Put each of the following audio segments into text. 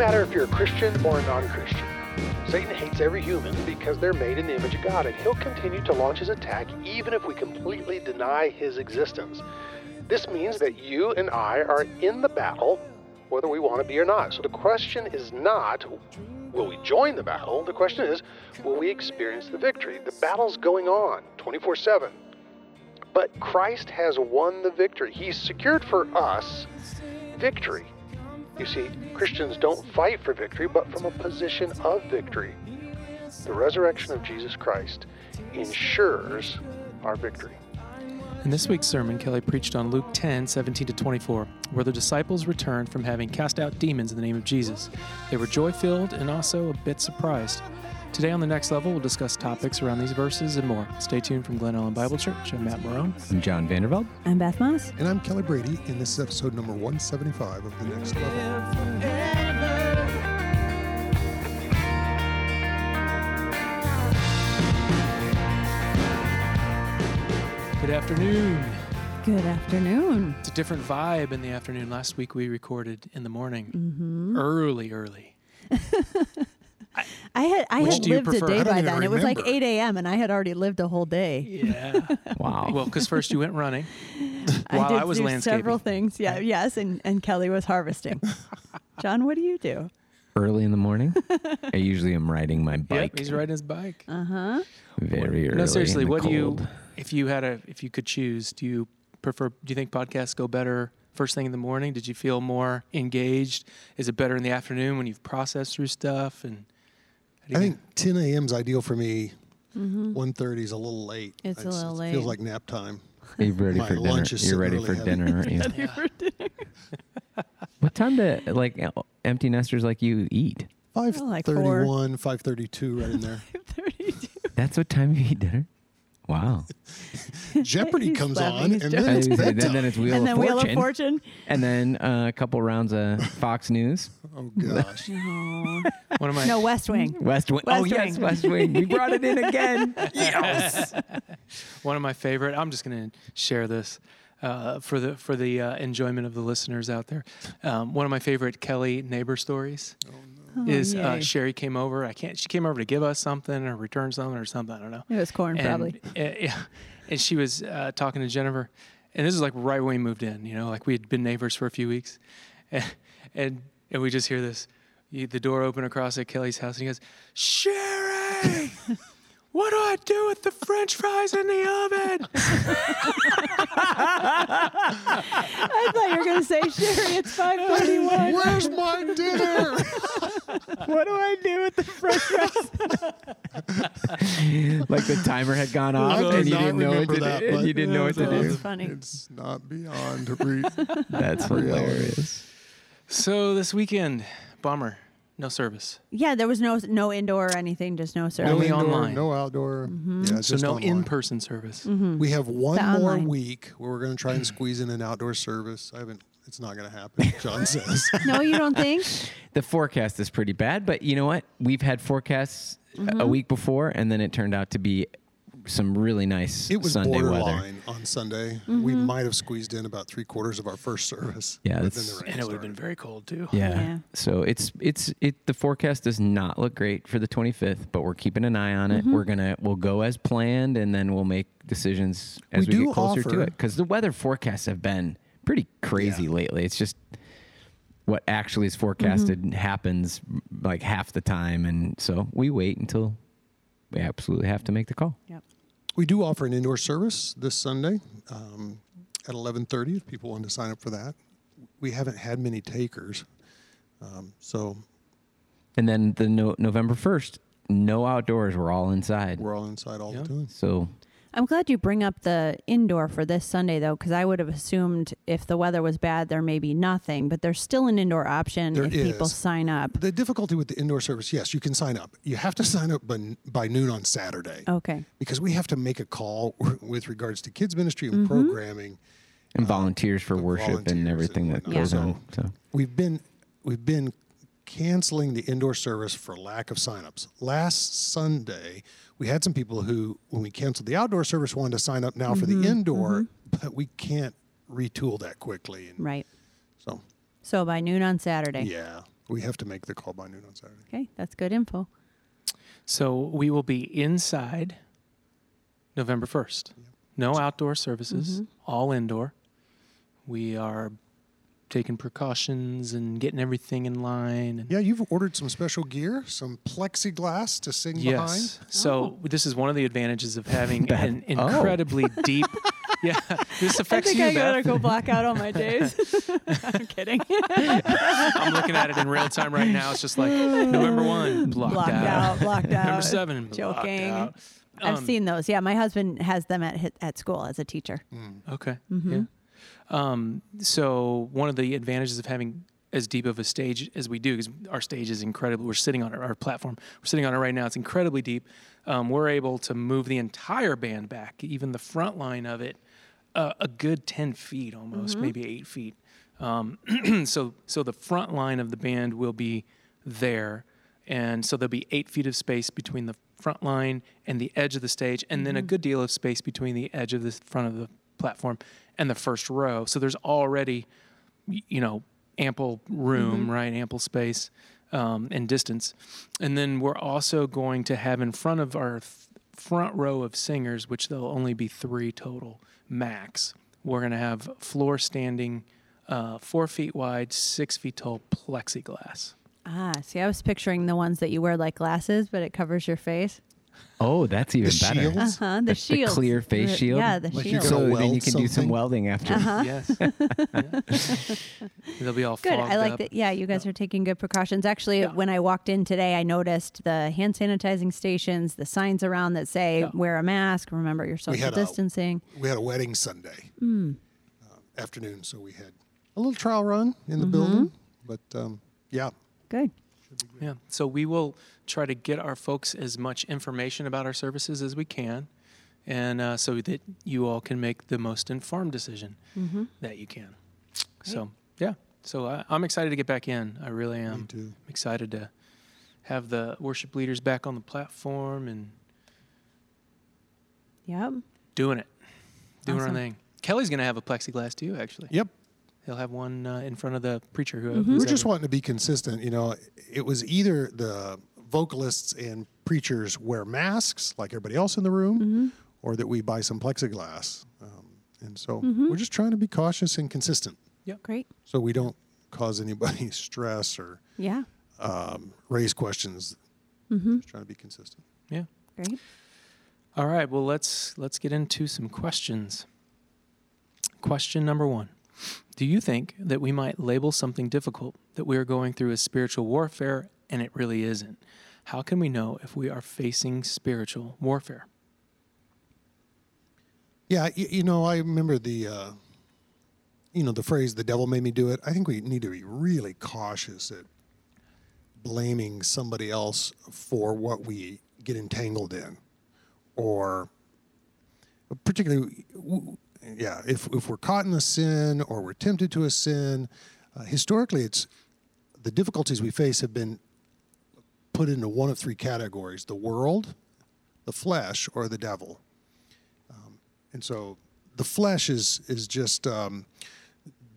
matter if you're a Christian or a non Christian. Satan hates every human because they're made in the image of God, and he'll continue to launch his attack even if we completely deny his existence. This means that you and I are in the battle, whether we want to be or not. So the question is not, will we join the battle? The question is, will we experience the victory? The battle's going on 24 7. But Christ has won the victory. He's secured for us victory. You see, Christians don't fight for victory, but from a position of victory. The resurrection of Jesus Christ ensures our victory. In this week's sermon, Kelly preached on Luke 10, 17 to 24, where the disciples returned from having cast out demons in the name of Jesus. They were joy filled and also a bit surprised. Today on the next level, we'll discuss topics around these verses and more. Stay tuned from Glen Ellyn Bible Church. I'm Matt Marron. I'm John Vandervelde. I'm Beth Maas. And I'm Kelly Brady, and this is episode number 175 of The Next Level. Good afternoon. Good afternoon. It's a different vibe in the afternoon. Last week we recorded in the morning, Mm-hmm. early, early. I had I Which had do you lived a day by even then. It was like 8 a.m. and I had already lived a whole day. Yeah. Wow. well, because first you went running while I did I was do landscaping. several things. Yeah, yes, and, and Kelly was harvesting. John, what do you do? early in the morning, I usually am riding my bike. Yep, bike he's riding his bike. Uh huh. very early. No, seriously, in the what do you, if you had a, if you could choose, do you prefer, do you think podcasts go better first thing in the morning? Did you feel more engaged? Is it better in the afternoon when you've processed through stuff? And how do I you think 10 a.m. is ideal for me. 1.30 is a little late. Mm-hmm. It's a little It feels like nap time. Are You're ready My for dinner. lunch is You're ready really for heavy. dinner, aren't you? what time do like empty nesters like you eat? like 5.31, 5.32, right in there. 32. That's what time you eat dinner. Wow. Jeopardy comes on, and then it's And then, bedtime. then it's Wheel and then of Wheel Fortune, of Fortune. and then uh, a couple rounds of Fox News, oh, gosh. One of my, no, West Wing. West Wing. West oh yes, West Wing. We brought it in again. yes. one of my favorite. I'm just going to share this uh, for the for the uh, enjoyment of the listeners out there. Um, one of my favorite Kelly neighbor stories Oh, is uh. Sherry came over. I can't. She came over to give us something or return something or something. I don't know. It was corn, and, probably. uh, yeah, and she was uh, talking to Jennifer, and this is like right when we moved in. You know, like we had been neighbors for a few weeks, and and, and we just hear this, you, the door open across at Kelly's house, and he goes, "Sherry, what do I do with the French fries in the oven?" I thought you were going to say, Sherry, it's 541. Where's my dinner? what do I do with the French fries? like the timer had gone off, I do and you didn't know what remember to that, do. but- You didn't know what to That's do. funny. it's not beyond reach. That's hilarious. so this weekend, bummer, no service. Yeah, there was no no indoor or anything, just no service. No Only indoor, online. no outdoor. Mm-hmm. Yeah, So just no in-person service. Mm-hmm. We have one The more online. week where we're going to try and squeeze in an outdoor service. I haven't. It's not going to happen. John says. No, you don't think? The forecast is pretty bad, but you know what? We've had forecasts a- a week before, and then it turned out to be some really nice It was Sunday weather. borderline on Sunday. We mm-hmm. might have squeezed in about three quarters of our first service. Yeah, but then the rain And it would have been very cold too. Yeah. Yeah. So it's it's it the forecast does not look great for the 25th, but we're keeping an eye on it. Mm-hmm. We're going to we'll go as planned and then we'll make decisions as We we, get closer to it cuz the weather forecasts have been pretty crazy Yeah. lately. It's just what actually is forecasted mm-hmm. happens like half the time and so we wait until we absolutely have to make the call. Yep. We do offer an indoor service this Sunday um, at 11:30. If people want to sign up for that, we haven't had many takers, um, so And then the no, November 1st, no outdoors, we're all inside. we're all inside all Yeah. the time. So I'm glad you bring up the indoor for this Sunday, though, because I would have assumed if the weather was bad, there may be nothing, but there's still an indoor option There if people sign up. The difficulty with the indoor service, yes, you can sign up. You have to sign up by, by noon on Saturday Okay. because we have to make a call with regards to kids ministry Mm-hmm. and programming. and volunteers for worship volunteers and and everything that goes Yeah. on. So We've been we've been canceling the indoor service for lack of signups. Last Sunday, we had some people who, when we canceled the outdoor service, wanted to sign up now for Mm-hmm. the indoor, but we can't retool that quickly. And Right. so, So by noon on Saturday. yeah, We have to make the call by noon on Saturday. Okay, that's good info. So we will be inside November 1st. No outdoor services, all indoor. We are taking precautions and getting everything in line. And Yeah, you've ordered some special gear, some plexiglass to sing Yes. So this is one of the advantages of having Beth. an Oh. incredibly deep. Yeah, this I affects think you, I gotta go black out on my days. I'm kidding. I'm looking at it in real time right now. It's just like November one, blocked, blocked out, blocked out. Number seven, blocked Joking. out. I've Um, seen those. Yeah, my husband has them at at school as a teacher. Okay. Mm-hmm. Yeah. Um, so one of the advantages of having as deep of a stage as we do, because our stage is incredible. We're sitting on it, our platform. We're sitting on it right now. It's incredibly deep. Um, we're able to move the entire band back, even the front line of it, uh, a good ten feet almost, maybe eight feet. Um, so so the front line of the band will be there, and so there'll be eight feet of space between the front line and the edge of the stage, and then a good deal of space between the edge of the front of the platform and the first row. So there's already, you know, ample room, right? Ample space um, and distance. And then we're also going to have in front of our th- front row of singers, which there'll only be three total max. We're going to have floor standing, uh, four feet wide, six feet tall plexiglass. Ah, see, I was picturing the ones that you wear like glasses, but it covers your face. Oh, that's even The better. shields? Uh huh. The, The- the clear face The- shield? Yeah, the Like you're shield. gonna So then you weld can do some welding after. Yes. Yeah. They'll be all Good. I like up. that. Yeah, you guys are taking good precautions. Actually, Yeah. when I walked in today, I noticed the hand sanitizing stations, the signs around that say Yeah. "Wear a mask," remember your social had a- distancing. We had a wedding Sunday Hmm. uh, afternoon, so we had a little trial run in Mm-hmm. the building. But um, yeah, Good. Yeah. So we will try to get our folks as much information about our services as we can, and uh, so that you all can make the most informed decision Mm-hmm. that you can. So yeah. So I, I'm excited to get back in. I really am. too. I'm excited to have the worship leaders back on the platform and Yep. doing it, doing Awesome. our thing. Kelly's gonna have a plexiglass too. Actually, yep. he'll have one uh, in front of the preacher who. Mm-hmm. who's We're just ever- wanting to be consistent. You know, it was either the vocalists and preachers wear masks like everybody else in the room, Mm-hmm. or that we buy some plexiglass. Um, and so we're just trying to be cautious and consistent, Yeah, Great. so we don't cause anybody stress or Yeah. um, raise questions. Mm-hmm. Just trying to be consistent. Yeah. Great. All right, well let's let's get into some questions. Question number 1. Do you think that we might label something difficult that we are going through as spiritual warfare and it really isn't? How can we know if we are facing spiritual warfare? Yeah, you, you know, I remember the, uh, you know, the phrase "the devil made me do it." I think we need to be really cautious at blaming somebody else for what we get entangled in, or particularly, yeah, if if we're caught in a sin or we're tempted to a sin, uh, historically, it's the difficulties we face have been put into one of three categories: the world, the flesh, or the devil. And so the flesh is is just um,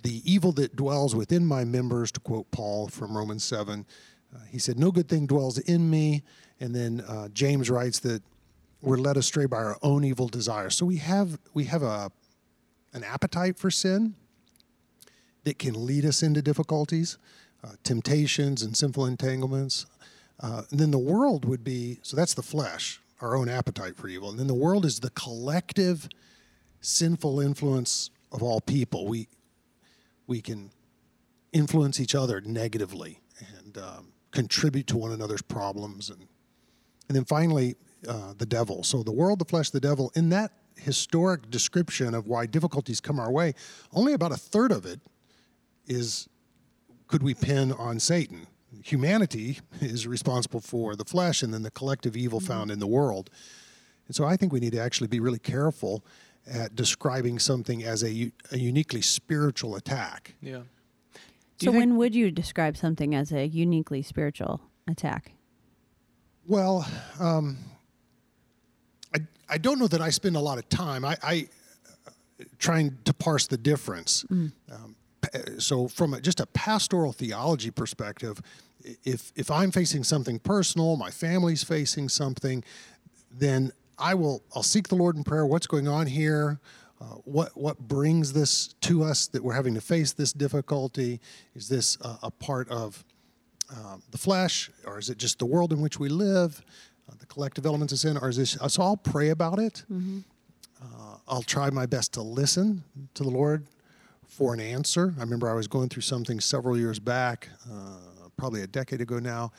the evil that dwells within my members, to quote Paul from Romans 7. Uh, he said, No good thing dwells in me. And then uh, James writes that we're led astray by our own evil desires. So we have we have a an appetite for sin that can lead us into difficulties, uh, temptations, and sinful entanglements. Uh, and then the world would be so that's the flesh, our own appetite for evil. And then the world is the collective sinful influence of all people. We we can influence each other negatively and um, contribute to one another's problems, and and then finally uh, the devil. So the world, the flesh, the devil. In that historic description of why difficulties come our way, only about a third of it is could we pin on Satan. Humanity is responsible for the flesh and then the collective evil found in the world. And so I think we need to actually be really careful at describing something as a, a uniquely spiritual attack. Yeah. So when would you describe something as a uniquely spiritual attack? Well, um, I, I don't know that I spend a lot of time I, I uh, trying to parse the difference. Um, so from a, just a pastoral theology perspective, if if I'm facing something personal, my family's facing something, then I will I'll seek the Lord in prayer. What's going on here? Uh, what what brings this to us that we're having to face this difficulty? Is this uh, a part of um, the flesh, or is it just the world in which we live, uh, the collective elements of sin, or is this? So I'll pray about it. Mm-hmm. Uh, I'll try my best to listen to the Lord for an answer. I remember I was going through something several years back, uh, probably a decade ago now.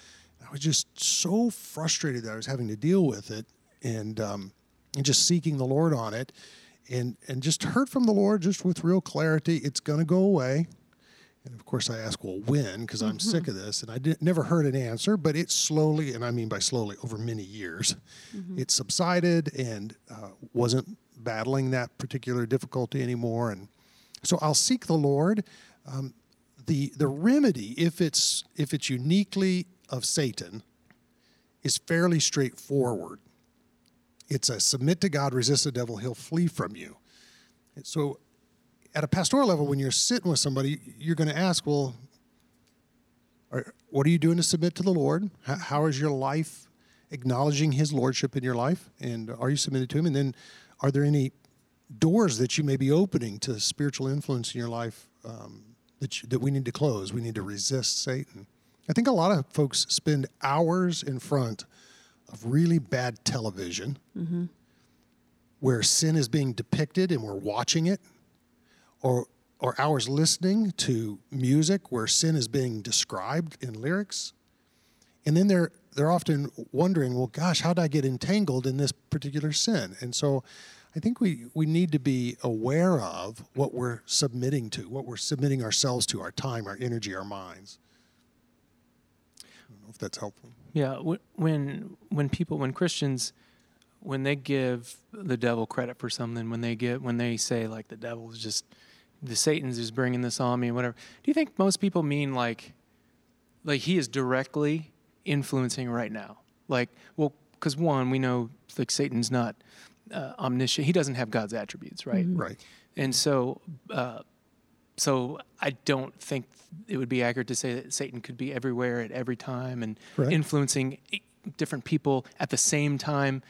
I was just so frustrated that I was having to deal with it, and um, and just seeking the Lord on it, and and just heard from the Lord just with real clarity. It's going to go away. And of course, I asked, well, when? Because I'm sick of this. And I did, never heard an answer, but it slowly, and I mean by slowly, over many years, it subsided and uh, wasn't battling that particular difficulty anymore. And so I'll seek the Lord. Um, the the remedy, if it's if it's uniquely of Satan, is fairly straightforward. It's a submit to God, resist the devil, he'll flee from you. So at a pastoral level, when you're sitting with somebody, you're going to ask, well, what are you doing to submit to the Lord? How, how is your life acknowledging His lordship in your life? And are you submitted to Him? And then, are there any doors that you may be opening to spiritual influence in your life um, that you, that we need to close? We need to resist Satan. I think a lot of folks spend hours in front of really bad television mm-hmm. where sin is being depicted and we're watching it or or hours listening to music where sin is being described in lyrics and then they're they're often wondering well gosh how did i get entangled in this particular sin and so i think we we need to be aware of what we're submitting to what we're submitting ourselves to our time our energy our minds i don't know if that's helpful Yeah, when when people when Christians when they give the devil credit for something, when they get when they say like the devil's just the Satan's is bringing this on me whatever. Do you think most people mean like like he is directly influencing right now? Like, well, because one, we know like Satan's not uh, omniscient. He doesn't have God's attributes, right? right And so, uh, so I don't think it would be accurate to say that Satan could be everywhere at every time and Correct. influencing different people at the same time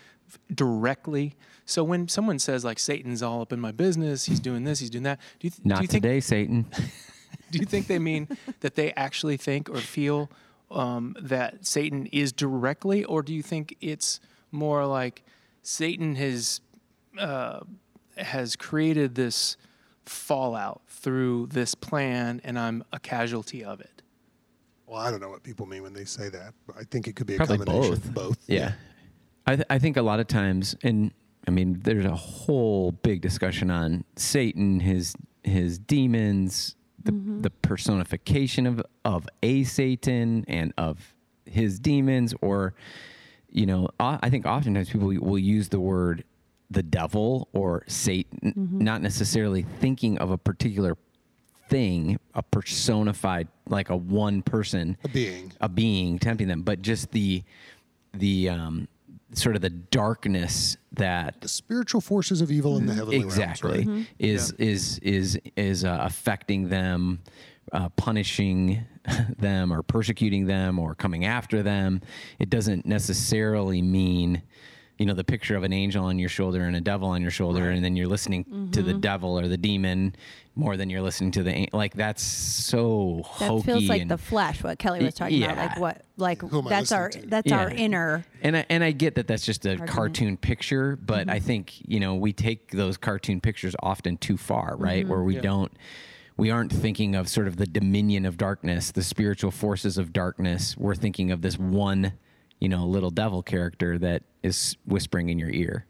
directly. So when someone says like Satan's all up in my business, he's doing this, he's doing that. Do you, th- Not do you think today, Satan. do you think they mean that they actually think or feel um, that Satan is directly, or do you think it's more like Satan has uh, has created this fallout through this plan, and I'm a casualty of it? well i don't know what people mean when they say that but i think it could be a Probably combination both. of both Yeah. I, th- I think a lot of times, and I mean, there's a whole big discussion on Satan, his his demons, the the personification of of a Satan and of his demons, or you know, I I think oftentimes people will use the word the devil or Satan, not necessarily thinking of a particular thing, a personified like a one person a being. a being tempting them, but just the the um, sort of the darkness that the spiritual forces of evil in the heavenly exactly realms, right? is is is is uh, affecting them, uh, punishing them, or persecuting them, or coming after them. It doesn't necessarily mean. You know the picture of an angel on your shoulder and a devil on your shoulder, and then you're listening to the devil or the demon more than you're listening to the like. That's so That hokey feels like and, the flesh. What Kelly was talking about, like what, like Who am I that's our to? that's our inner. And I, and I get that that's just a Argument. cartoon picture, but Mm-hmm. I think you know we take those cartoon pictures often too far, right? Mm-hmm. Where we Yeah. don't, we aren't thinking of sort of the dominion of darkness, the spiritual forces of darkness. We're thinking of this one, you know, little devil character that is whispering in your ear.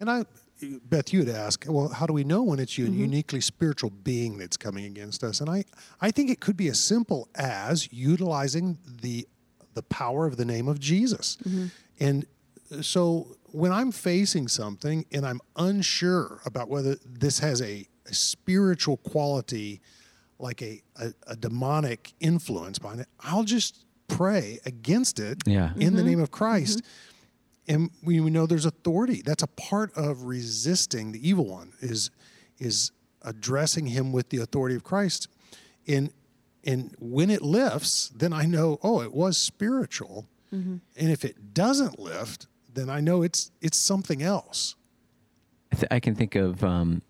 And I, Beth, you'd ask, well, how do we know when it's a Mm-hmm. uniquely spiritual being that's coming against us? And I, I think it could be as simple as utilizing the, the power of the name of Jesus. Mm-hmm. And so when I'm facing something and I'm unsure about whether this has a, a spiritual quality, like a, a, a demonic influence behind it, I'll just pray against it Yeah. in the mm-hmm. name of Christ. Mm-hmm. And we, we know there's authority. That's a part of resisting the evil one is is addressing him with the authority of Christ. And and when it lifts, then I know, oh, it was spiritual. Mm-hmm. And if it doesn't lift, then I know it's it's something else. I, th- I can think of um,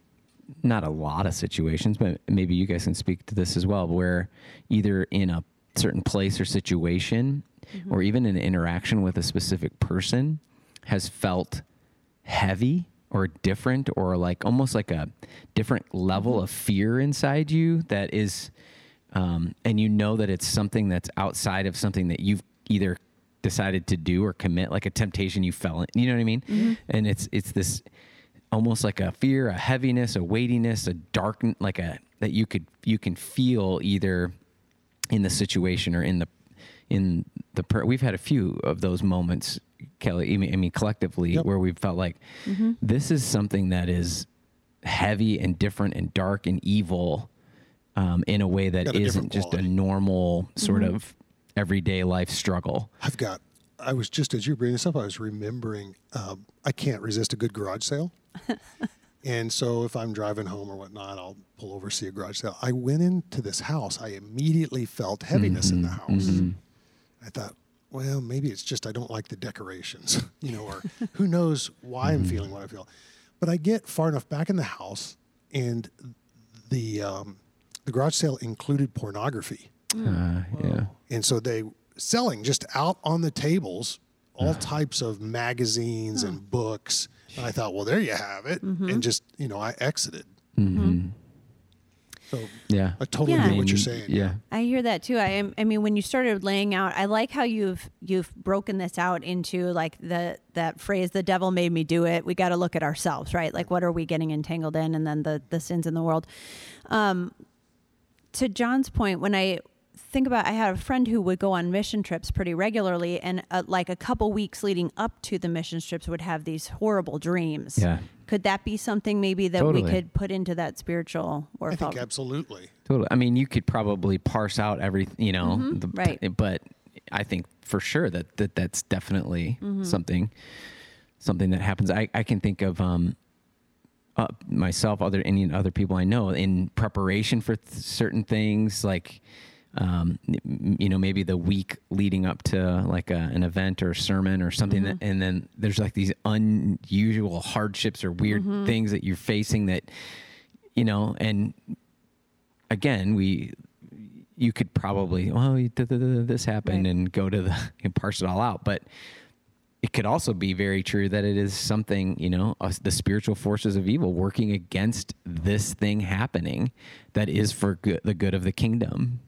not a lot of situations, but maybe you guys can speak to this as well, where either in a certain place or situation, mm-hmm. or even an interaction with a specific person, has felt heavy or different, or like almost like a different level mm-hmm. of fear inside you that is, um, and you know that it's something that's outside of something that you've either decided to do or commit, like a temptation you fell in. You know what I mean? Mm-hmm. And it's it's this almost like a fear, a heaviness, a weightiness, a dark, like a that you could you can feel either in the situation or in the in the per- we've had a few of those moments kelly i mean, I mean collectively Yep. where we've felt like this is something that is heavy and different and dark and evil um, in a way that Got a different isn't just a normal sort of everyday life struggle I've got. I was just as you were bringing this up, I was remembering. Um, I can't resist a good garage sale, and so if I'm driving home or whatnot, I'll pull over see a garage sale. I went into this house. I immediately felt heaviness in the house. I thought, well, maybe it's just I don't like the decorations, you know, or who knows why I'm feeling what I feel. But I get far enough back in the house, and the um, the garage sale included pornography. uh, yeah And so they selling just out on the tables all types of magazines and books. And I thought, well, there you have it. And just, you know, I exited. So yeah I totally Yeah. get what you're saying. yeah I hear that too. I am. I mean, when you started laying out, I like how you've you've broken this out into like the that phrase, "The devil made me do it." We got to look at ourselves, right? Like, what are we getting entangled in, and then the the sins in the world. Um, to John's point, when I think about, I had a friend who would go on mission trips pretty regularly, and uh, like a couple weeks leading up to the mission trips, would have these horrible dreams. Yeah. Could that be something maybe that we could put into that spiritual or I think absolutely. Totally. I mean, you could probably parse out everything, you know, the, Right. But I think for sure that, that that's definitely something, something that happens. I, I can think of um, uh, myself, other any other people I know in preparation for th- certain things, like um, you know, maybe the week leading up to like a, an event or a sermon or something, that, and then there's like these unusual hardships or weird things that you're facing that, you know, and again, we you could probably well you- th- th- th- this happened Right. and go to the and parse it all out, but it could also be very true that it is something you know us the spiritual forces of evil working against this thing happening that is for good, the good of the kingdom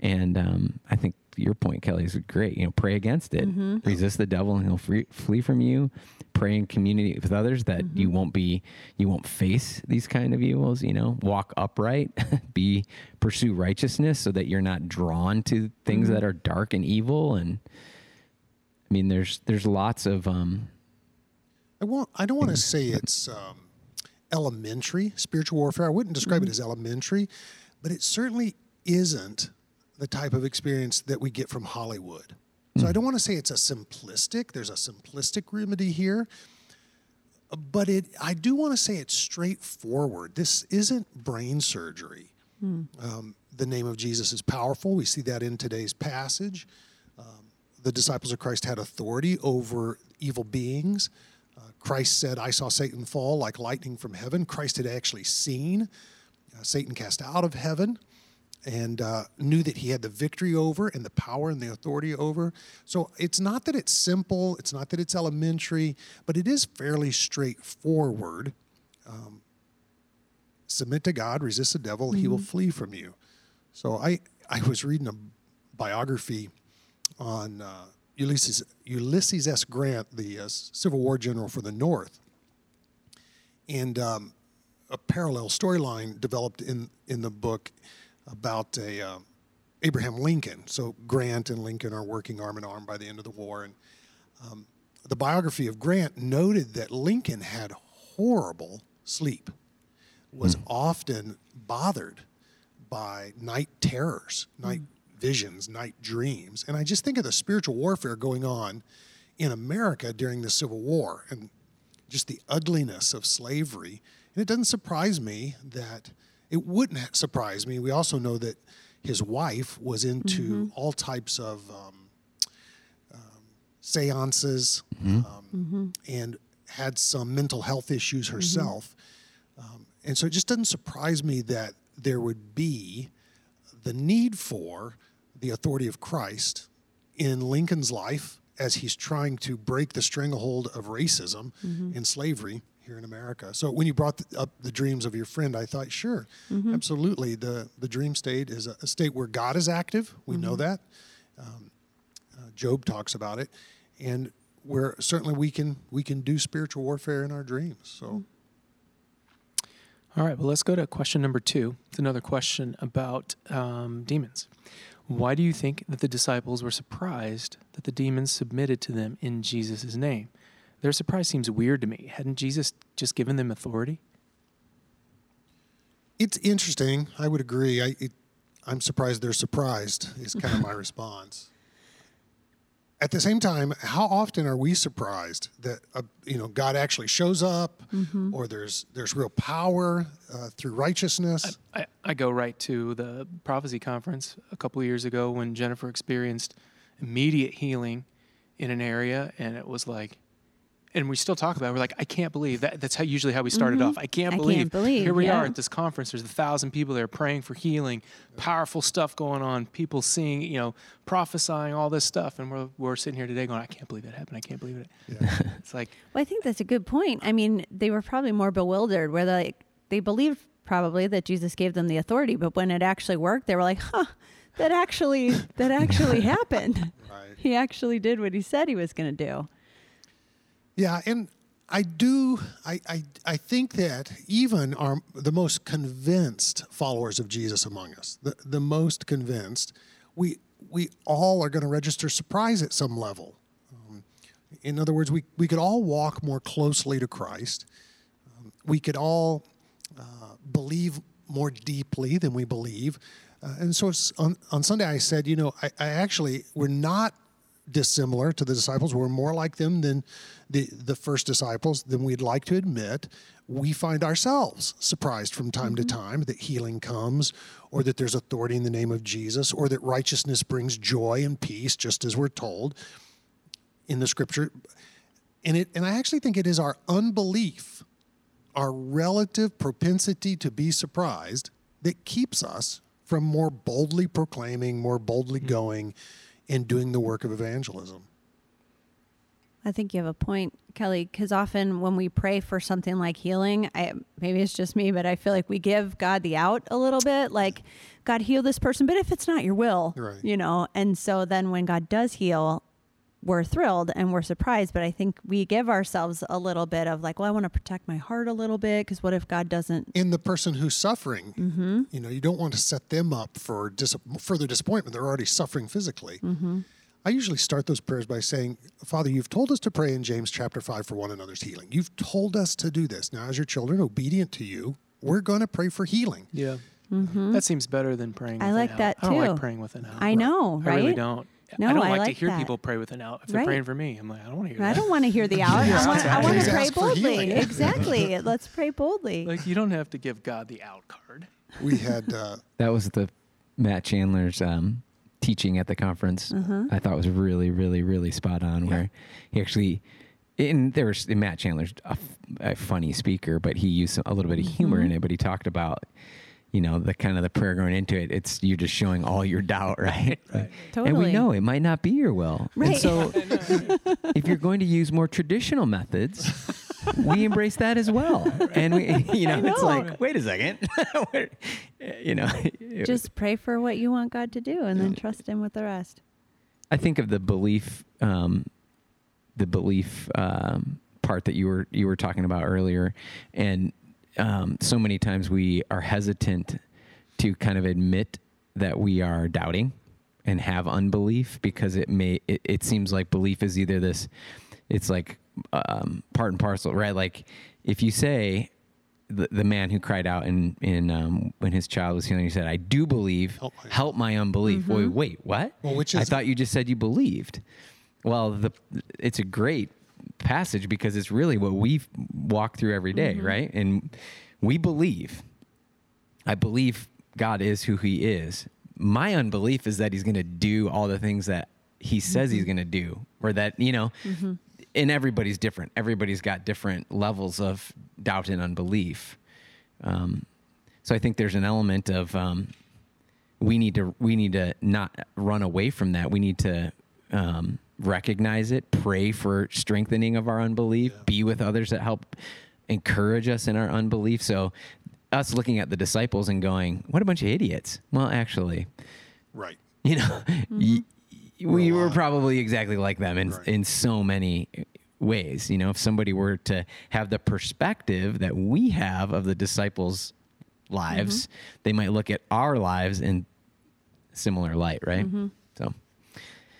and um, i think your point kelly is great. You know pray against it. Resist the devil and he'll free, flee from you. Pray in community with others that you won't be you won't face these kind of evils you know. Walk upright be pursue righteousness so that you're not drawn to things that are dark and evil. And I mean, there's there's lots of um, I want. I don't want to say it's um, elementary spiritual warfare. I wouldn't describe it as elementary, but it certainly isn't the type of experience that we get from Hollywood. So I don't want to say it's a simplistic. There's a simplistic remedy here, but it. I do want to say it's straightforward. This isn't brain surgery. Um, the name of Jesus is powerful. We see that in today's passage the disciples of Christ had authority over evil beings. Uh, Christ said, I saw Satan fall like lightning from heaven. Christ had actually seen uh, Satan cast out of heaven and uh, knew that he had the victory over and the power and the authority over. So it's not that it's simple, it's not that it's elementary, but it is fairly straightforward. Um, submit to God, resist the devil, he will flee from you. So I, I was reading a biography on uh, Ulysses, Ulysses S. Grant, the uh, Civil War general for the North. And um, a parallel storyline developed in, in the book about a, uh, Abraham Lincoln. So Grant and Lincoln are working arm in arm by the end of the war. And um, the biography of Grant noted that Lincoln had horrible sleep, was often bothered by night terrors, night visions, night dreams. And I just think of the spiritual warfare going on in America during the Civil War and just the ugliness of slavery. And it doesn't surprise me that it wouldn't surprise me. We also know that his wife was into all types of um, um, seances um, and had some mental health issues herself. Um, and so it just doesn't surprise me that there would be the need for the authority of Christ in Lincoln's life as he's trying to break the stranglehold of racism and slavery here in America. So when you brought th- up the dreams of your friend, I thought, sure, absolutely. The the dream state is a, a state where God is active. We know that. Um, uh, Job talks about it, and where certainly we can we can do spiritual warfare in our dreams. So. All right, well, let's go to question number two. It's another question about um, demons. Why do you think that the disciples were surprised that the demons submitted to them in Jesus' name? Their surprise seems weird to me. Hadn't Jesus just given them authority? It's interesting. I would agree. I, it, I'm surprised they're surprised. Is kind of my response. At the same time, how often are we surprised that uh, you know God actually shows up, or there's there's real power uh, through righteousness? I, I go right to the prophecy conference a couple of years ago when Jennifer experienced immediate healing in an area, and it was like, and we still talk about. it. We're like, I can't believe that. That's how usually how we started mm-hmm. off. I can't I can't believe. believe, Here we yeah. are at this conference. There's a thousand people there praying for healing, powerful stuff going on. People seeing, you know, prophesying all this stuff, and we're we're sitting here today going, I can't believe that happened. I can't believe it. it's like, Well, I think that's a good point. I mean, they were probably more bewildered where they like they believed probably that Jesus gave them the authority, but when it actually worked, they were like, "Huh, that actually that actually happened. Right. He actually did what he said he was going to do." Yeah, and I do. I, I I think that even our the most convinced followers of Jesus among us, the the most convinced, we we all are going to register surprise at some level. Um, in other words, we we could all walk more closely to Christ. Um, we could all uh, believe more deeply than we believe. Uh, and so on, on Sunday, I said, you know, I, I actually, we're not dissimilar to the disciples. We're more like them than the, the first disciples than we'd like to admit. We find ourselves surprised from time to mm-hmm. time that healing comes, or that there's authority in the name of Jesus, or that righteousness brings joy and peace, just as we're told in the scripture. And, it, and I actually think it is our unbelief our relative propensity to be surprised that keeps us from more boldly proclaiming, more boldly mm-hmm. going, and doing the work of evangelism. I think you have a point, Kelly, because often when we pray for something like healing, I maybe it's just me, but I feel like we give God the out a little bit, like God heal this person, but if it's not your will, Right. you know. And so then when God does heal, we're thrilled and we're surprised, but I think we give ourselves a little bit of like, well, I want to protect my heart a little bit because what if God doesn't? In the person who's suffering, Mm-hmm. you know, you don't want to set them up for dis- further disappointment. They're already suffering physically. Mm-hmm. I usually start those prayers by saying, Father, you've told us to pray in James chapter 5 for one another's healing. You've told us to do this. Now, as your children, obedient to you, we're going to pray for healing. yeah, that seems better than praying. Mm-hmm. I with like an out. that I don't too. like praying with an out. I know, right? I really don't. No, I don't I like, like to hear that. people pray with an out. If they're Right. praying for me, I'm like, I don't want to hear I that. don't want to hear the out. Yeah, I want, I exactly. want to pray boldly. Exactly. Let's pray boldly. Like you don't have to give God the out card. We had, uh, That was the Matt Chandler's um, teaching at the conference. I thought was really, really, really spot on. Where he actually, and there was and Matt Chandler's a, f- a funny speaker, but he used a little bit of humor in it. But he talked about, you know, the kind of the prayer going into it. It's you're just showing all your doubt, right? Totally. And we know it might not be your will. Right. And so, if you're going to use more traditional methods. we embrace that as well, and we, you know, it's like, wait a second, you know, Just pray for what you want God to do and then trust Him with the rest. I think of the belief, um, the belief um, part that you were you were talking about earlier, and um, so many times we are hesitant to kind of admit that we are doubting and have unbelief because it may it, it seems like belief is either this, it's like um, part and parcel, right? Like if you say. The, the man who cried out in in um, when his child was healing, he said, "I do believe. Help my- Help my unbelief." Wait, wait, what? Well, which I thought you just said you believed. Well, the it's a great passage because it's really what we walk through every day, right? And we believe. I believe God is who He is, my unbelief is that he's going to do all the things that he says he's going to do, or that you know. And everybody's different. Everybody's got different levels of doubt and unbelief. Um, so I think there's an element of um, we need to we need to not run away from that. We need to um, recognize it, pray for strengthening of our unbelief, be with others that help encourage us in our unbelief. So us looking at the disciples and going, "What a bunch of idiots." Well, actually, Right. you know, mm-hmm. y- we We're were probably exactly like them in Right. in so many ways. You know, if somebody were to have the perspective that we have of the disciples' lives, mm-hmm. they might look at our lives in similar light, right? So,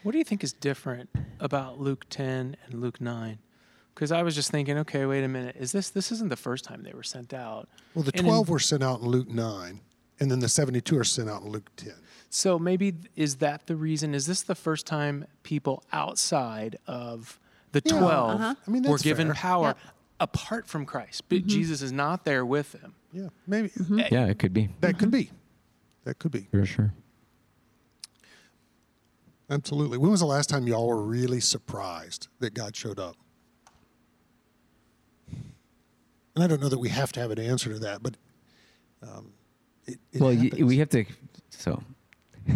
What do you think is different about Luke 10 and Luke 9? Because I was just thinking, okay, wait a minute. Is this this isn't the first time they were sent out? Well, the And in- 12 were sent out in Luke 9, and then the 72 are sent out in Luke 10. So maybe is that the reason? Is this the first time people outside of the Yeah, 12 uh-huh. I mean, were given fair. power Yep. apart from Christ? But mm-hmm. Jesus is not there with them. Yeah, maybe. Mm-hmm. yeah, it could be That could mm-hmm. be. That could be. for sure. Absolutely. When was the last time y'all were really surprised that God showed up? And I don't know that we have to have an answer to that, but um, it, it well, y happens. we have to. So we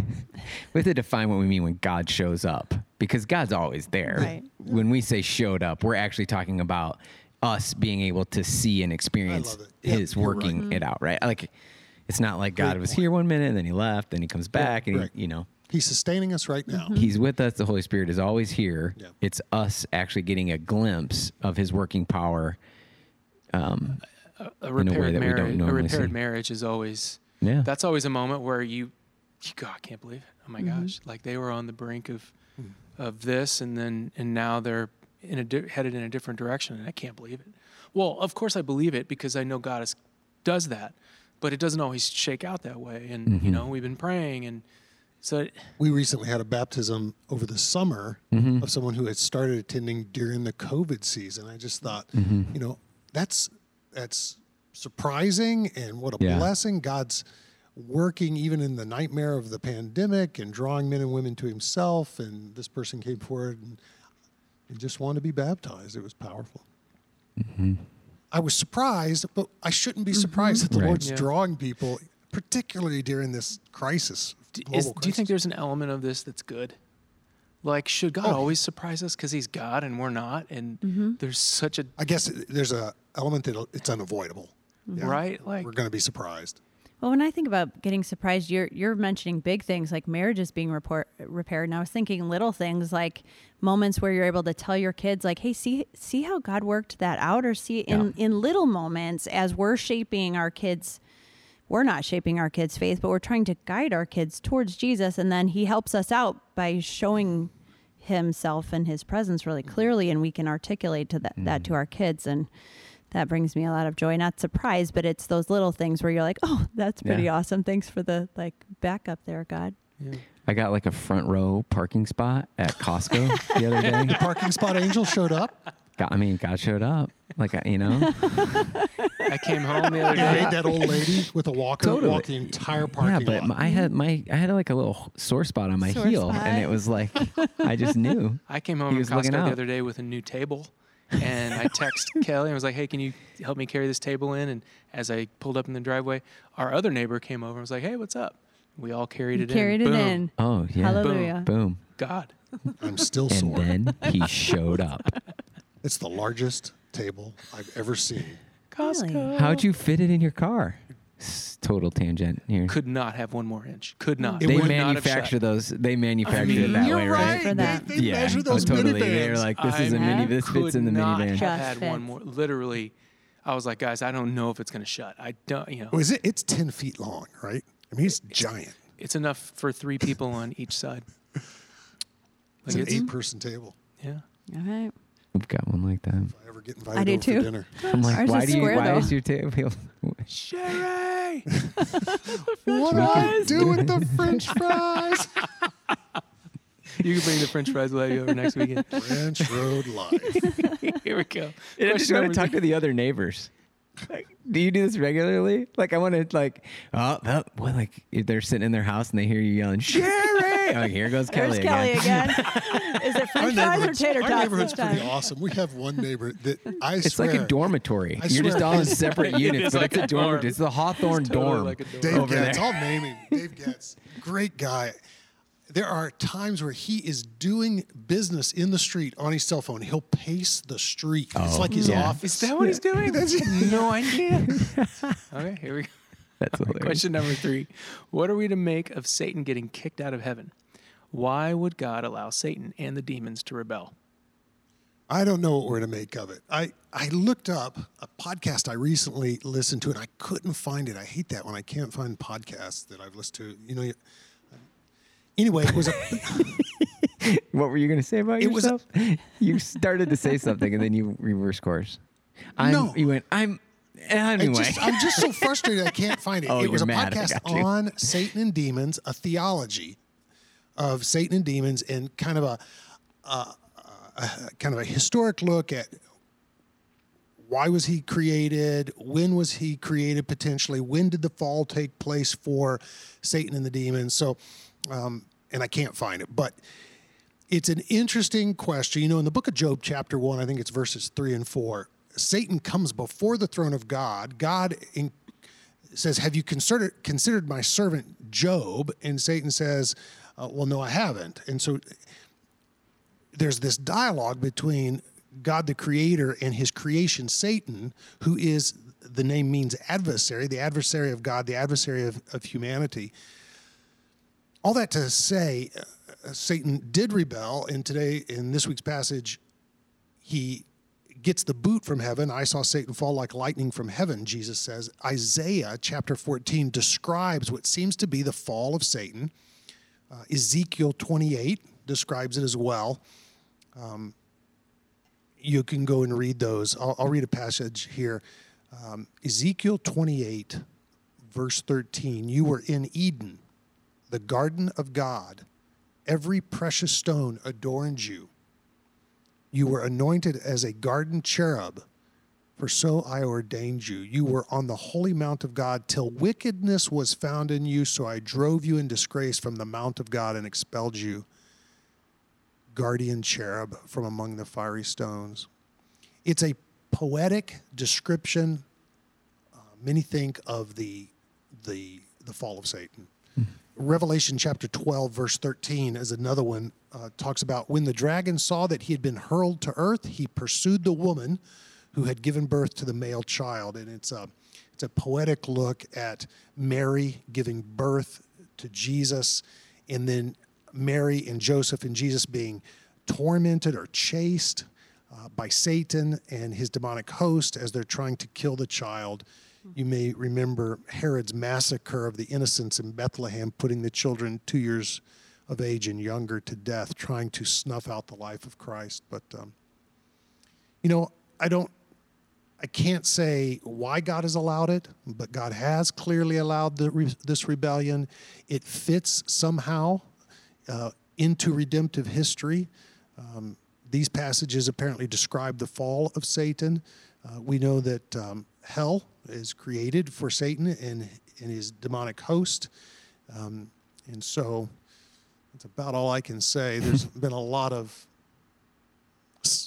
have to define what we mean when God shows up, because God's always there. Right. When we say showed up, we're actually talking about us being able to see and experience love. Yep, His working right. it out. Right? Like it's not like God Great was point. here one minute and then He left, then He comes back, and right. he, you know. He's sustaining us right now. He's with us. The Holy Spirit is always here. Yeah. It's us actually getting a glimpse of His working power. Um, A a way repaired that we don't marriage, a repaired see. marriage is always yeah. that's always a moment where you, you God, I can't believe it. Oh my Mm-hmm. gosh! Like they were on the brink of, Mm. of this, and then and now they're in a di- headed in a different direction, and I can't believe it. Well, of course I believe it because I know God is, does that, but it doesn't always shake out that way. And Mm-hmm. you know we've been praying, and so it, We recently had a baptism over the summer Mm-hmm. of someone who had started attending during the COVID season. I just thought, Mm-hmm. you know, that's that's surprising and what a Yeah. blessing. God's working even in the nightmare of the pandemic and drawing men and women to Himself. And this person came forward and, and just wanted to be baptized. It was powerful. I was surprised, but I shouldn't be surprised that the Right. Lord's Yeah. drawing people, particularly during this crisis. D- global is, do you think there's an element of this that's good? Like, should God Oh. always surprise us because He's God and we're not? And Mm-hmm. there's such a I guess there's a element that it's unavoidable. Yeah. right, like We're going to be surprised. Well, when I think about getting surprised, you're you're mentioning big things like marriages being report, repaired. And I was thinking little things like moments where you're able to tell your kids, like, "Hey, see see how God worked that out," or see in in little moments as we're shaping our kids. We're not shaping our kids' faith, but we're trying to guide our kids towards Jesus, and then He helps us out by showing Himself and His presence really clearly, and we can articulate to that, that to mm. our kids and that brings me a lot of joy not surprise but it's those little things where you're like oh that's pretty Yeah. awesome thanks for the like backup there god yeah. I got like a front row parking spot at Costco the other day. The parking spot angel showed up. God, I mean, God showed up. Like, you know, I came home the other He day. made that old lady with a walker Totally. walk the entire parking yeah, but lot. I had my, I had like a little sore spot on my Sore heel, spot. and it was like, I just knew. I came home He from was Costco looking the other day with a new table, and I text Kelly and was like, "Hey, can you help me carry this table in?" And as I pulled up in the driveway, our other neighbor came over and was like, "Hey, what's up?" We all carried it carried in. it Boom. in Oh yeah, hallelujah boom, God. I'm still and sore. And then he showed up. It's the largest table I've ever seen. Costco. How'd you fit it in your car? S- Total tangent here. Could not have one more inch. Could not. It they would not have manufacture shut. those. They manufacture mean, it that You're way, right. right? For that. They, they yeah, measure those oh, totally. minivans. They're like, this is a I mini. This could fits in the not minivan. Have Just had one fits. more. Literally, I was like, guys, I don't know if it's going to shut. I don't. You know, Oh, is it? It's 10 feet long, right? I mean, it's giant. it's enough for three people on each side. It's Like an it's, eight person table. yeah. all right We've got one like that. If I ever get invited I do over too. for dinner. I'm like, Ours why is do you? square, Why though. is your table? Sherry. What do I do with the French fries? you can bring the French fries. We'll you over next weekend. Ranch Road Live. Here we go. I just Question want number to talk to the other neighbors. Like, do you do this regularly? Like, I want to like, oh, oh well, like if they're sitting in their house and they hear you yelling, Sherry. Like, here goes There's Kelly Kelly again. again. Is it Our French fries or neighborhood's, tater our neighborhood's this pretty time? awesome. We have one neighbor that I It's swear. like a dormitory. I You're just swear. all in separate units, is but like it's a a dorm. dorm. It's the Hawthorne It's totally dorm. like a dorm. Dave over Getz. there. I'll name him. Dave Getz. Great guy. There are times where he is doing business in the street on his cell phone. He'll pace the street. it's Oh, like his oh, yeah. office. Is that what he's doing? That's no idea. okay, here we go. That's hilarious. Question number three What are we to make of Satan getting kicked out of heaven? Why would God allow Satan and the demons to rebel? I don't know what we're to make of it. I, I looked up a podcast I recently listened to and I couldn't find it. I hate that when I can't find podcasts that I've listened to. You know, you- anyway, it was a What were you going to say about It was a- yourself? you started to say something and then you reverse course. I'm, No. You went, I'm, anyway. just, I'm just so frustrated I can't find it. Oh, it was a mad. Podcast on Satan and demons, a theology of Satan and demons, and kind of a, a kind of a historic look at why was he created, when was he created potentially, when did the fall take place for Satan and the demons. So, um, and I can't find it, but it's an interesting question. You know, in the book of Job, chapter one, I think it's verses three and four, Satan comes before the throne of God. God in, says, Have you considered, considered my servant Job? And Satan says, uh, Well, no, I haven't. And so there's this dialogue between God the creator and his creation, Satan, who is the name means adversary, the adversary of God, the adversary of, of humanity. All that to say, uh, Satan did rebel, and today in this week's passage, he gets the boot from heaven. I saw Satan fall like lightning from heaven, Jesus says. Isaiah chapter 14 describes what seems to be the fall of Satan. Uh, Ezekiel 28 describes it as well. Um, you can go and read those. I'll, I'll read a passage here. Um, Ezekiel 28, verse 13. You were in Eden, the garden of God. Every precious stone adorned you. You were anointed as a garden cherub, for so I ordained you. You were on the holy mount of God till wickedness was found in you, so I drove you in disgrace from the mount of God and expelled you guardian cherub from among the fiery stones. It's a poetic description. Uh, many think of the the the fall of Satan. Revelation chapter 12, verse 13 is another one. Uh, talks about when the dragon saw that he had been hurled to earth, he pursued the woman who had given birth to the male child, and it's a it's a poetic look at Mary giving birth to Jesus, and then Mary and Joseph and Jesus being tormented or chased uh, by Satan and his demonic host as they're trying to kill the child. You may remember Herod's massacre of the innocents in Bethlehem, putting the children two years of age and younger to death, trying to snuff out the life of Christ. But, um, you know, I don't, I can't say why God has allowed it, but God has clearly allowed the re- this rebellion. It fits somehow uh, into redemptive history. Um, these passages apparently describe the fall of Satan. Uh, we know that um, hell is created for Satan and, and his demonic host. Um, and so that's about all I can say. There's been a lot of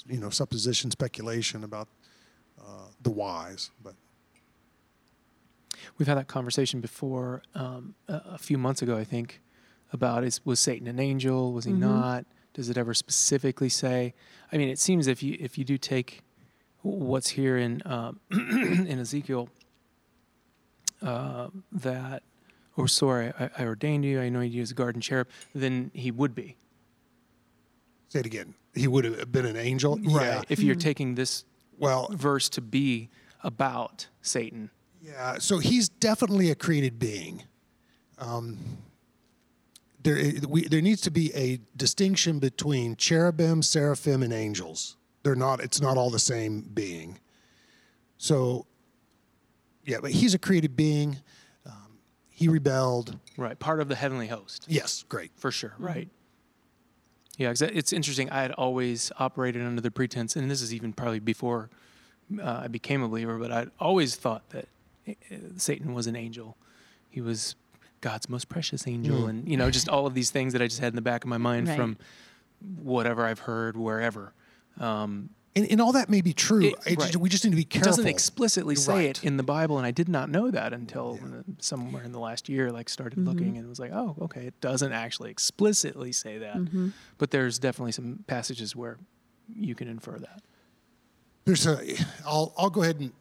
you know supposition, speculation about uh, the whys, but We've had that conversation before um, a, a few months ago, I think, about is was Satan an angel? Was he Mhm. not? Does it ever specifically say? I mean, it seems if you if you do take what's here in um, in Ezekiel uh, that, or sorry, I, I ordained you, I anointed you as a garden cherub, then he would be say it again. He would have been an angel, Yeah. If you're taking this Well, verse to be about Satan, Yeah, so he's definitely a created being. Um, there, we, there needs to be a distinction between cherubim, seraphim, and angels. They're not. It's not all the same being. So, yeah, but he's a created being. Um, he rebelled. right? Part of the heavenly host. Yes, great. For sure, right. Yeah, 'cause it's interesting. I had always operated under the pretense, and this is even probably before uh, I became a believer, but I'd always thought that uh, Satan was an angel. He was God's most precious angel, Mm. and you know, just all of these things that I just had in the back of my mind Right. from whatever I've heard wherever. Um, And, and all that may be true. It- It just- right. we just need to be it careful. doesn't explicitly say Right. it in the Bible, and I did not know that until uh, somewhere in the last year, like started Mm-hmm. looking and was like, oh, okay, it doesn't actually explicitly say that, Mm-hmm. but there's definitely some passages where you can infer that. There's a. I'll I'll go ahead and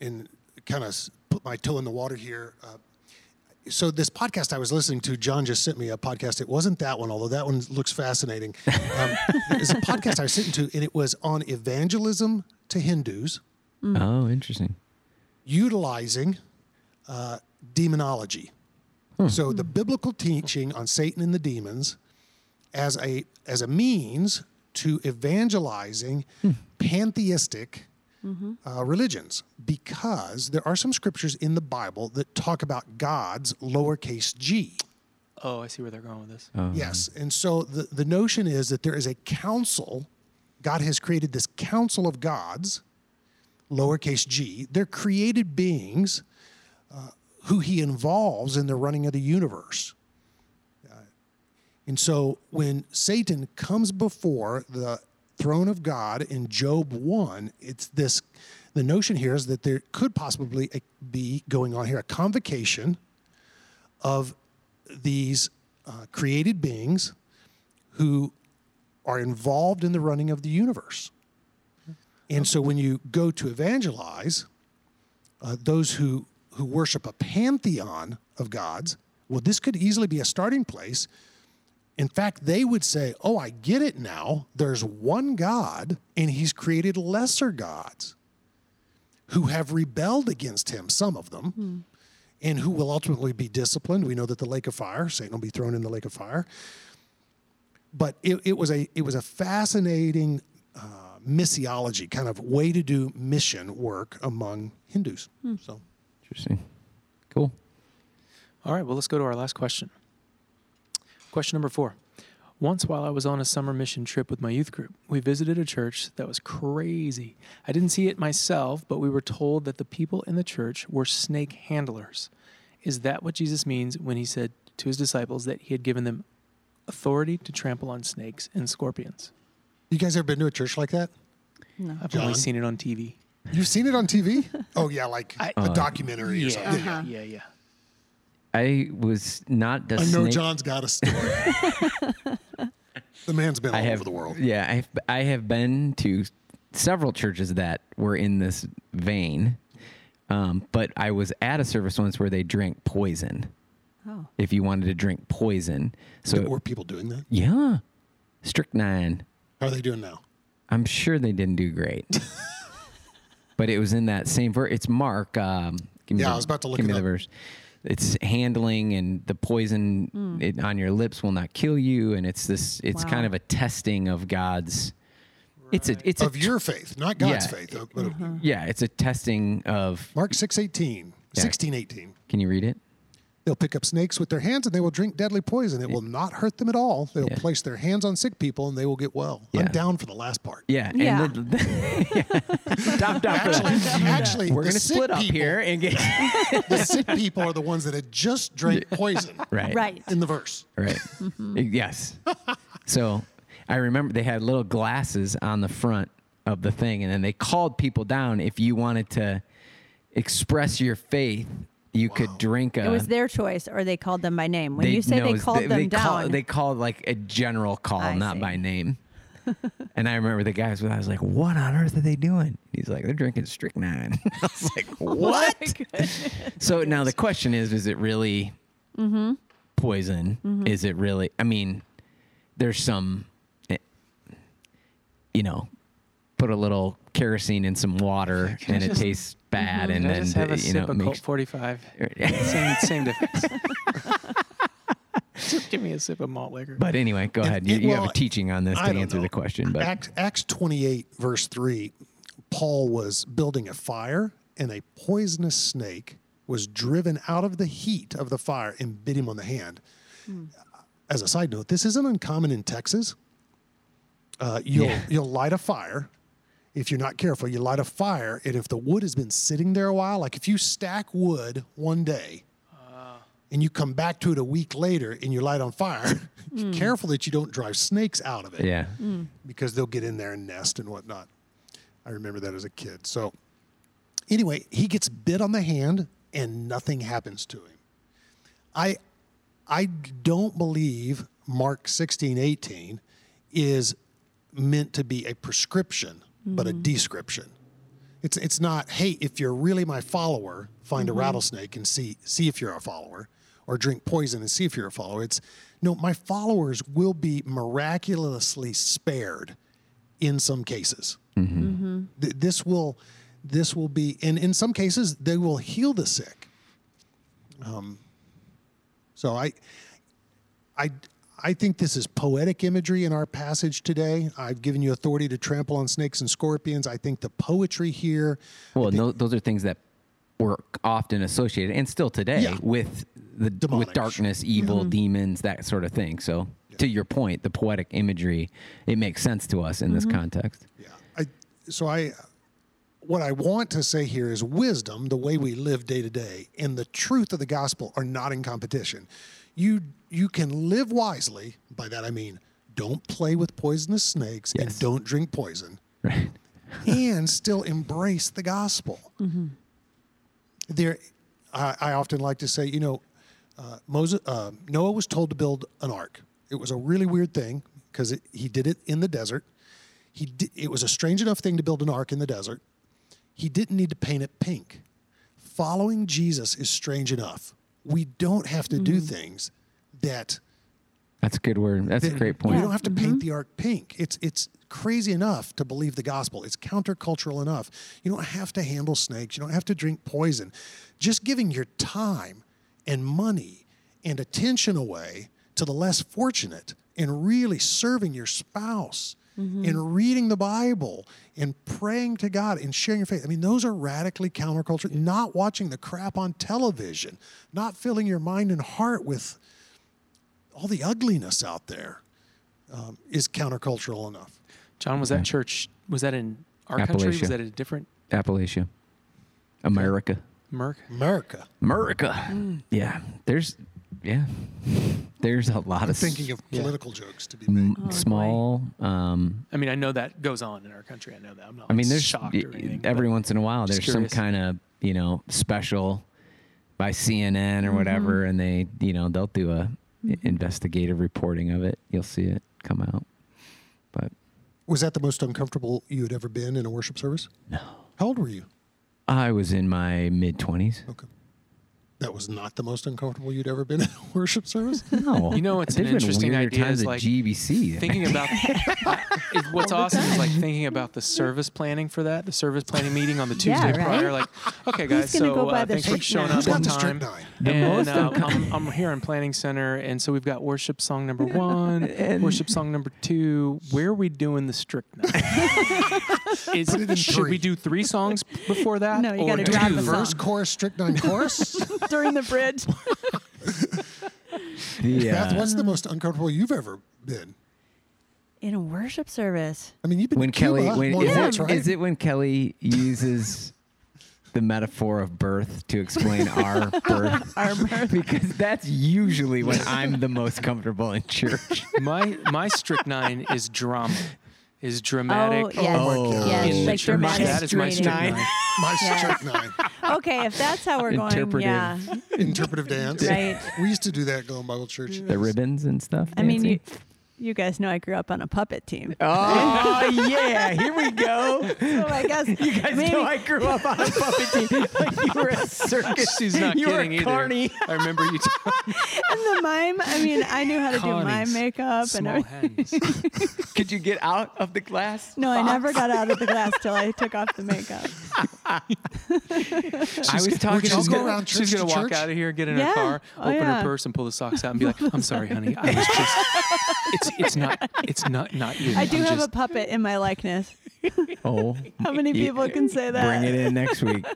and kind of put my toe in the water here. Uh, so this podcast I was listening to, John just sent me a podcast. It wasn't that one, although that one looks fascinating. Um, it's a podcast I was listening to, and it was on evangelism to Hindus Oh, interesting. utilizing uh, demonology. So the biblical teaching on Satan and the demons as a as a means to evangelizing pantheistic uh, religions, because there are some scriptures in the Bible that talk about God's lowercase g. Oh, I see where they're going with this. Oh. Yes. And so the, the notion is that there is a council. God has created this council of gods, lowercase g. They're created beings uh, who he involves in the running of the universe. Uh, and so when Satan comes before the throne of God in Job 1, it's this the notion here is that there could possibly be going on here a convocation of these uh, created beings who are involved in the running of the universe. And so when you go to evangelize, uh, those who, who worship a pantheon of gods, well, this could easily be a starting place. In fact, they would say, Oh, I get it now. There's one God, and he's created lesser gods who have rebelled against him, some of them and who will ultimately be disciplined. We know that the lake of fire, Satan will be thrown in the lake of fire. But it, it was a it was a fascinating uh, missiology kind of way to do mission work among Hindus. So Interesting. Cool. All right, well, let's go to our last question. Question number four. Once, while I was on a summer mission trip with my youth group, we visited a church that was crazy. I didn't see it myself, but we were told that the people in the church were snake handlers. Is that what Jesus means when he said to his disciples that he had given them authority to trample on snakes and scorpions? you guys ever been to a church like that? No. I've John? only seen it on TV. You've seen it on TV? oh yeah, like I- a documentary or Yeah, something. Uh-huh. yeah, yeah. I was not the I know snake. John's got a story. the man's been all have over the world. Yeah, I have, I have been to several churches that were in this vein, um, but I was at a service once where they drank poison. Oh. If you wanted to drink poison, so Were people doing that? yeah, strychnine. How are they doing now? I'm sure they didn't do great. but it was in that same verse. It's Mark. Um, give me Yeah, the- I was about to look give it me the verse. It's handling and the poison Hmm. it, on your lips will not kill you, and it's this. It's Wow. kind of a testing of God's. It's a. It's Of a. your faith, not God's Yeah. faith. uh, but yeah, it's a testing of. Mark 6:18, Yeah. 16:18. Can you read it? They'll pick up snakes with their hands and they will drink deadly poison. It will not hurt them at all. They will Yeah. place their hands on sick people and they will get well. Yeah. I'm down for the last part. Yeah. Yeah. And the, yeah. Stop, stop for Actually, that. actually, We're gonna split up people- here and get. The sick people are the ones that had just drank poison right. Right. in the verse. Right. Mm-hmm. Yes. So I remember they had little glasses on the front of the thing, and then they called people down if you wanted to express your faith. You could drink a. It was their choice, or they called them by name. When you say no, they it's- called them they down, Call, they called like a general call, I not see. by name. and I remember the guys. I was like, "What on earth are they doing?" He's like, "They're drinking strychnine." I was like, "What?" so now the question is: Is it really Mm-hmm. poison? Is it really? I mean, there's some, eh, you know, put a little kerosene in some water and it tastes bad, and Can I then just have a you sip know of Colt 45. same, same difference. just give me a sip of malt liquor. But anyway, go And ahead. You, it- you have well, a teaching on this I to answer know. the question, but Acts, Acts 28, verse 3, Paul was building a fire, and a poisonous snake was driven out of the heat of the fire and bit him on the hand. As a side note, this isn't uncommon in Texas. Uh, you'll, Yeah. you'll light a fire, if you're not careful, you light a fire, and if the wood has been sitting there a while, like if you stack wood one day uh. and you come back to it a week later and you light on fire, be hmm. careful that you don't drive snakes out of it Yeah. Hmm. because they'll get in there and nest and whatnot. I remember that as a kid. So, anyway, he gets bit on the hand and nothing happens to him. I, I don't believe Mark 16, 18 is meant to be a prescription, but a mm. description. It's, it's not, hey, if you're really my follower, find a mm-hmm. rattlesnake and see, see if you're a follower, or drink poison and see if you're a follower. It's, no, my followers will be miraculously spared in some cases. Mm-hmm. Mm-hmm. Th- This will, this will be, and in some cases, they will heal the sick. Um, so I, I, I think this is poetic imagery in our passage today. I've given you authority to trample on snakes and scorpions. I think the poetry here. Well, no, those are things that were often associated, and still today, Yeah. with the Demonic. with darkness, evil, mm-hmm. demons, that sort of thing. So, to your point, the poetic imagery it makes sense to us in this mm-hmm. context. Yeah. I, so I, what I want to say here is wisdom, the way we live day to day, and the truth of the gospel are not in competition. You you can live wisely. By that I mean, don't play with poisonous snakes Yes. and don't drink poison. Right. and still embrace the gospel. There, I, I often like to say, you know, uh, Moses, uh, Noah was told to build an ark. It was a really weird thing because he did it in the desert. He di- it was a strange enough thing to build an ark in the desert. He didn't need to paint it pink. Following Jesus is strange enough. We don't have to do mm-hmm. things that That's a good word. That's a that- great We point. don't have to paint mm-hmm. the ark pink. It's it's crazy enough to believe the gospel. It's countercultural enough. You don't have to handle snakes. You don't have to drink poison. Just giving your time and money and attention away to the less fortunate and really serving your spouse and reading the Bible and praying to God and sharing your faith. I mean, those are radically counterculture. Not watching the crap on television, not filling your mind and heart with all the ugliness out there um, is countercultural enough. John, was that church? Was that in our country? Was that a different Appalachia, America, Merc? America. America. Yeah. There's, yeah. There's a lot I'm of thinking of yeah. political jokes to be m- made. Oh, small. Um, I mean, I know that goes on in our country. I know that. I'm not. I mean, there's shocked y- or anything. every once in a while just there's some kind of you know special by CNN or whatever, and they you know they'll do a investigative reporting of it. You'll see it come out. But Was that the most uncomfortable you had ever been in a worship service? No. How old were you? I was in my mid twenties. Okay. That was not the most uncomfortable you'd ever been in a worship service? No, You know, it's an interesting idea times is at like GBC. thinking about it, what's awesome is like thinking about the service planning for that, the service planning meeting on the Yeah, Tuesday right? prior. Like, okay, guys, so go by uh, the thanks for showing up on time. The And most uh, I'm, I'm here in Planning Center, and so we've got worship song number one, worship song number two. Where are we doing the strychnine? Is, Put it should we do three songs before that? No, you or gotta do drop two? the song. Verse, chorus, strychnine, chorus? During the bridge. the, Beth, what's the most uncomfortable you've ever been? In a worship service. I mean, you've been when Cuba Kelly, when, more is, it, right? is it when Kelly uses the metaphor of birth to explain our birth? Our birth. because that's usually when I'm the most comfortable in church. My my strychnine is drama, is oh, dramatic. Oh, yes. Oh, my yes. in like dramatic That is my straining. strychnine. My Yeah. strychnine. Okay, if that's how we're going, Interpretive. yeah. Interpretive dance. Right. We used to do that going Bible church. the ribbons and stuff. I mean, you, dancing. You guys know I grew up on a puppet team. Oh yeah, here we go. So I guess You guys maybe know I grew up on a puppet team. Like you were a circus. She's not you kidding were either. Carney. I remember you talking and the mime. I mean, I knew how to do mime Connie's makeup and small everything. hands. Could you get out of the glass? No, I never got out of the glass till I took off the makeup. I was talking. She's to go around She's gonna to walk church? out of here, get in Yeah. her car, Oh, open yeah. her purse, and pull the socks out, and be like, "I'm sorry, honey. I was just. It's it's not it's not not you. I do I'm have just, a puppet in my likeness. Oh, How many yeah. people can say that? Bring it in next week.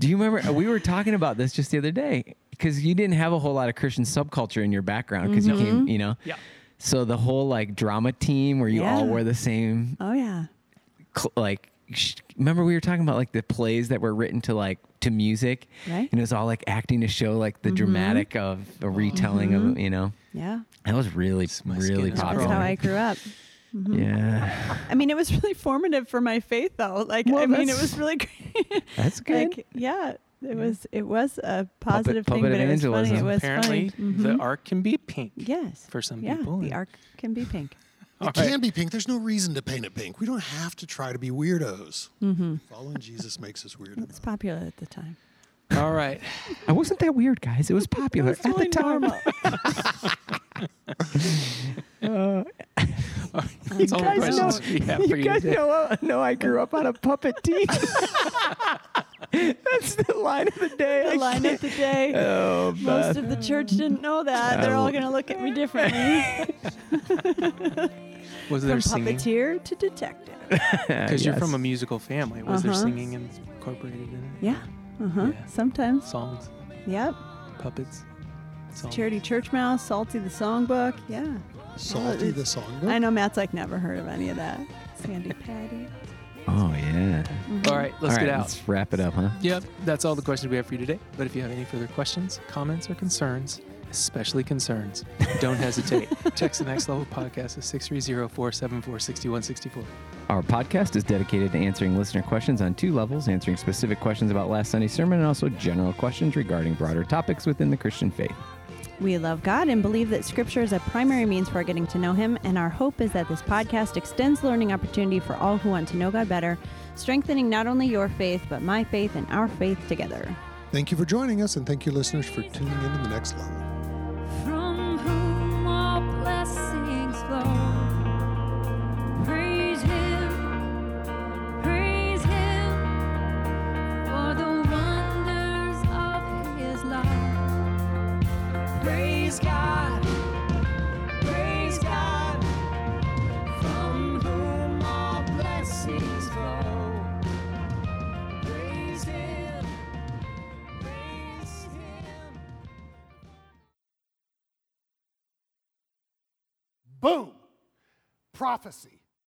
Do you remember? We were talking about this just the other day because you didn't have a whole lot of Christian subculture in your background because you mm-hmm. came, you know. Yeah. So the whole like drama team where you all Yeah. wear the same Oh yeah. cl- like sh- remember we were talking about like the plays that were written to like to music Right. and it was all like acting to show like the mm-hmm. dramatic of a mm-hmm. retelling of you know Yeah. that was really really skin is That's how I grew up. Mm-hmm. yeah I mean, it was really formative for my faith, though. Like, Well, I mean, it was really great. that's good like, yeah, it was. It was a positive thing, puppet but it was funny. It was Apparently, funny. the Mhm. arc can be pink. yes, for some yeah, people, the arc can be pink. It All can be pink. There's no reason to paint it pink. We don't have to try to be weirdos. Mm-hmm. Following Jesus makes us weird. It's popular at the time. All right. I wasn't that weird guys it was popular It's at the time normal. That's all the guys questions we you, today. know, know I grew up on a puppet team. That's the line of the day. the line of the day. Oh, Most of the church didn't know that. They're all going to look at me differently. Was From there singing? puppeteer to detective. Because you're from a musical family. Was there Uh-huh. singing incorporated in it? Yeah. Uh huh. Yeah. Sometimes. Songs, Yep. puppets, songs. Charity Church Mouse, Psalty the Songbook. Yeah. Psalty the songbook. I know Matt's like never heard of any of that. Sandi Patty. Oh yeah. Mm-hmm. All right, let's All right, get out. Let's wrap it up, huh? Yep, that's all the questions we have for you today. But if you have any further questions, comments, or concerns, especially concerns, don't hesitate. Text the Next Level Podcast at 630-474-6164. Our podcast is dedicated to answering listener questions on two levels, answering specific questions about last Sunday's sermon and also general questions regarding broader topics within the Christian faith. We love God and believe that Scripture is a primary means for getting to know Him, and our hope is that this podcast extends learning opportunity for all who want to know God better, strengthening not only your faith, but my faith and our faith together. Thank you for joining us, and thank you, listeners, for tuning in to the next level. Prophecy.